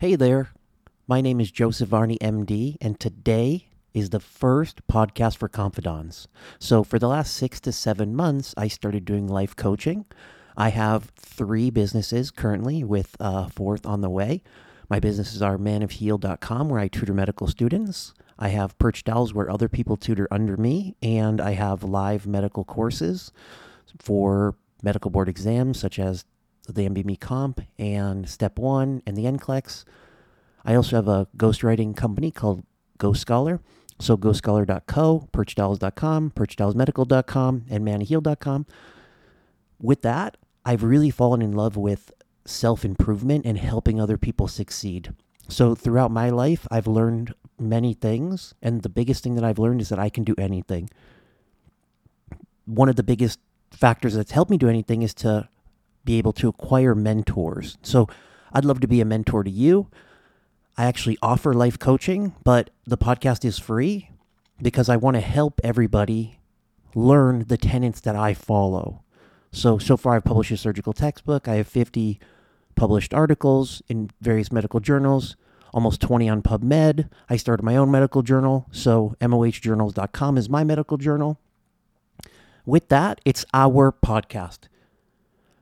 Hey there, my name is Joseph Varney, MD, and today is the first podcast for Confidons. So, for the last six to seven months, I started doing life coaching. I have three businesses currently, with a fourth on the way. My businesses are manofheal.com, where I tutor medical students. I have Perch Dolls, where other people tutor under me, and I have live medical courses for medical board exams, such as the NBME Comp and Step 1 and the NCLEX. I also have a ghostwriting company called Ghost Scholar. So ghostscholar.co, perchdolls.com, perchdollsmedical.com, and manheal.com. With that, I've really fallen in love with self improvement and helping other people succeed. So throughout my life, I've learned many things, and the biggest thing that I've learned is that I can do anything. One of the biggest factors that's helped me do anything is to be able to acquire mentors. So I'd love to be a mentor to you. I actually offer life coaching, but the podcast is free because I want to help everybody learn the tenets that I follow. So, so far, I've published a surgical textbook. I have 50 published articles in various medical journals, almost 20 on PubMed. I started my own medical journal. So, mohjournals.com is my medical journal. With that, it's our podcast.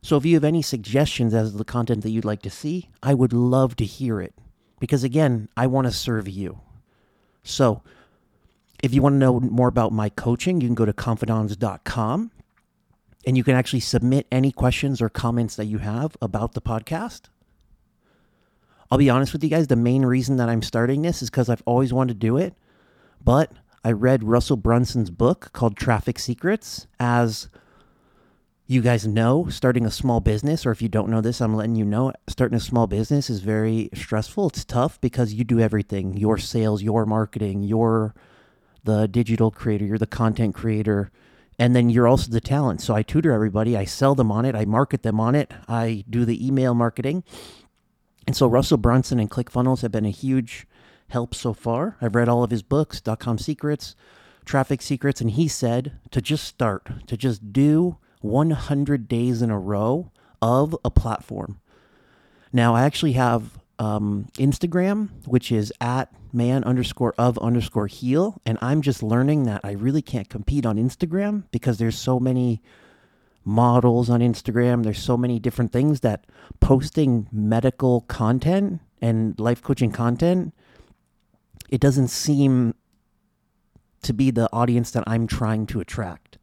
So, if you have any suggestions as to the content that you'd like to see, I would love to hear it because again, I want to serve you. So, if you want to know more about my coaching, you can go to confidons.com and you can actually submit any questions or comments that you have about the podcast. I'll be honest with you guys, the main reason that I'm starting this is because I've always wanted to do it, but I read Russell Brunson's book called Traffic Secrets as you guys know starting a small business, or if you don't know this, I'm letting you know starting a small business is very stressful. It's tough because you do everything your sales, your marketing, you're the digital creator, you're the content creator, and then you're also the talent. So I tutor everybody, I sell them on it, I market them on it, I do the email marketing. And so Russell Brunson and ClickFunnels have been a huge help so far. I've read all of his books, dot com secrets, traffic secrets, and he said to just start, to just do 100 days in a row of a platform. Now, I actually have um, Instagram, which is at man underscore of underscore heal. And I'm just learning that I really can't compete on Instagram because there's so many models on Instagram. There's so many different things that posting medical content and life coaching content, it doesn't seem to be the audience that I'm trying to attract.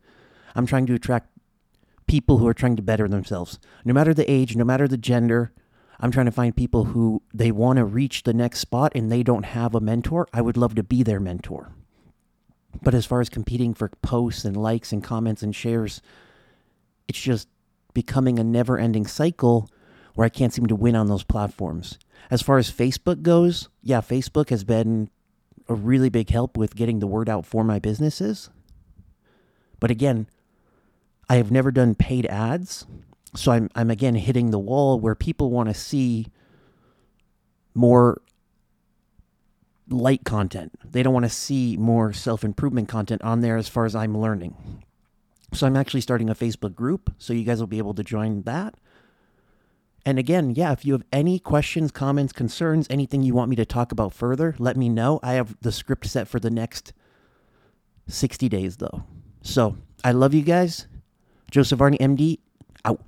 I'm trying to attract people who are trying to better themselves. No matter the age, no matter the gender, I'm trying to find people who they want to reach the next spot and they don't have a mentor. I would love to be their mentor. But as far as competing for posts and likes and comments and shares, it's just becoming a never ending cycle where I can't seem to win on those platforms. As far as Facebook goes, yeah, Facebook has been a really big help with getting the word out for my businesses. But again, I have never done paid ads. So I'm, I'm again hitting the wall where people want to see more light content. They don't want to see more self improvement content on there as far as I'm learning. So I'm actually starting a Facebook group. So you guys will be able to join that. And again, yeah, if you have any questions, comments, concerns, anything you want me to talk about further, let me know. I have the script set for the next 60 days, though. So I love you guys. Joseph Varney, MD, out.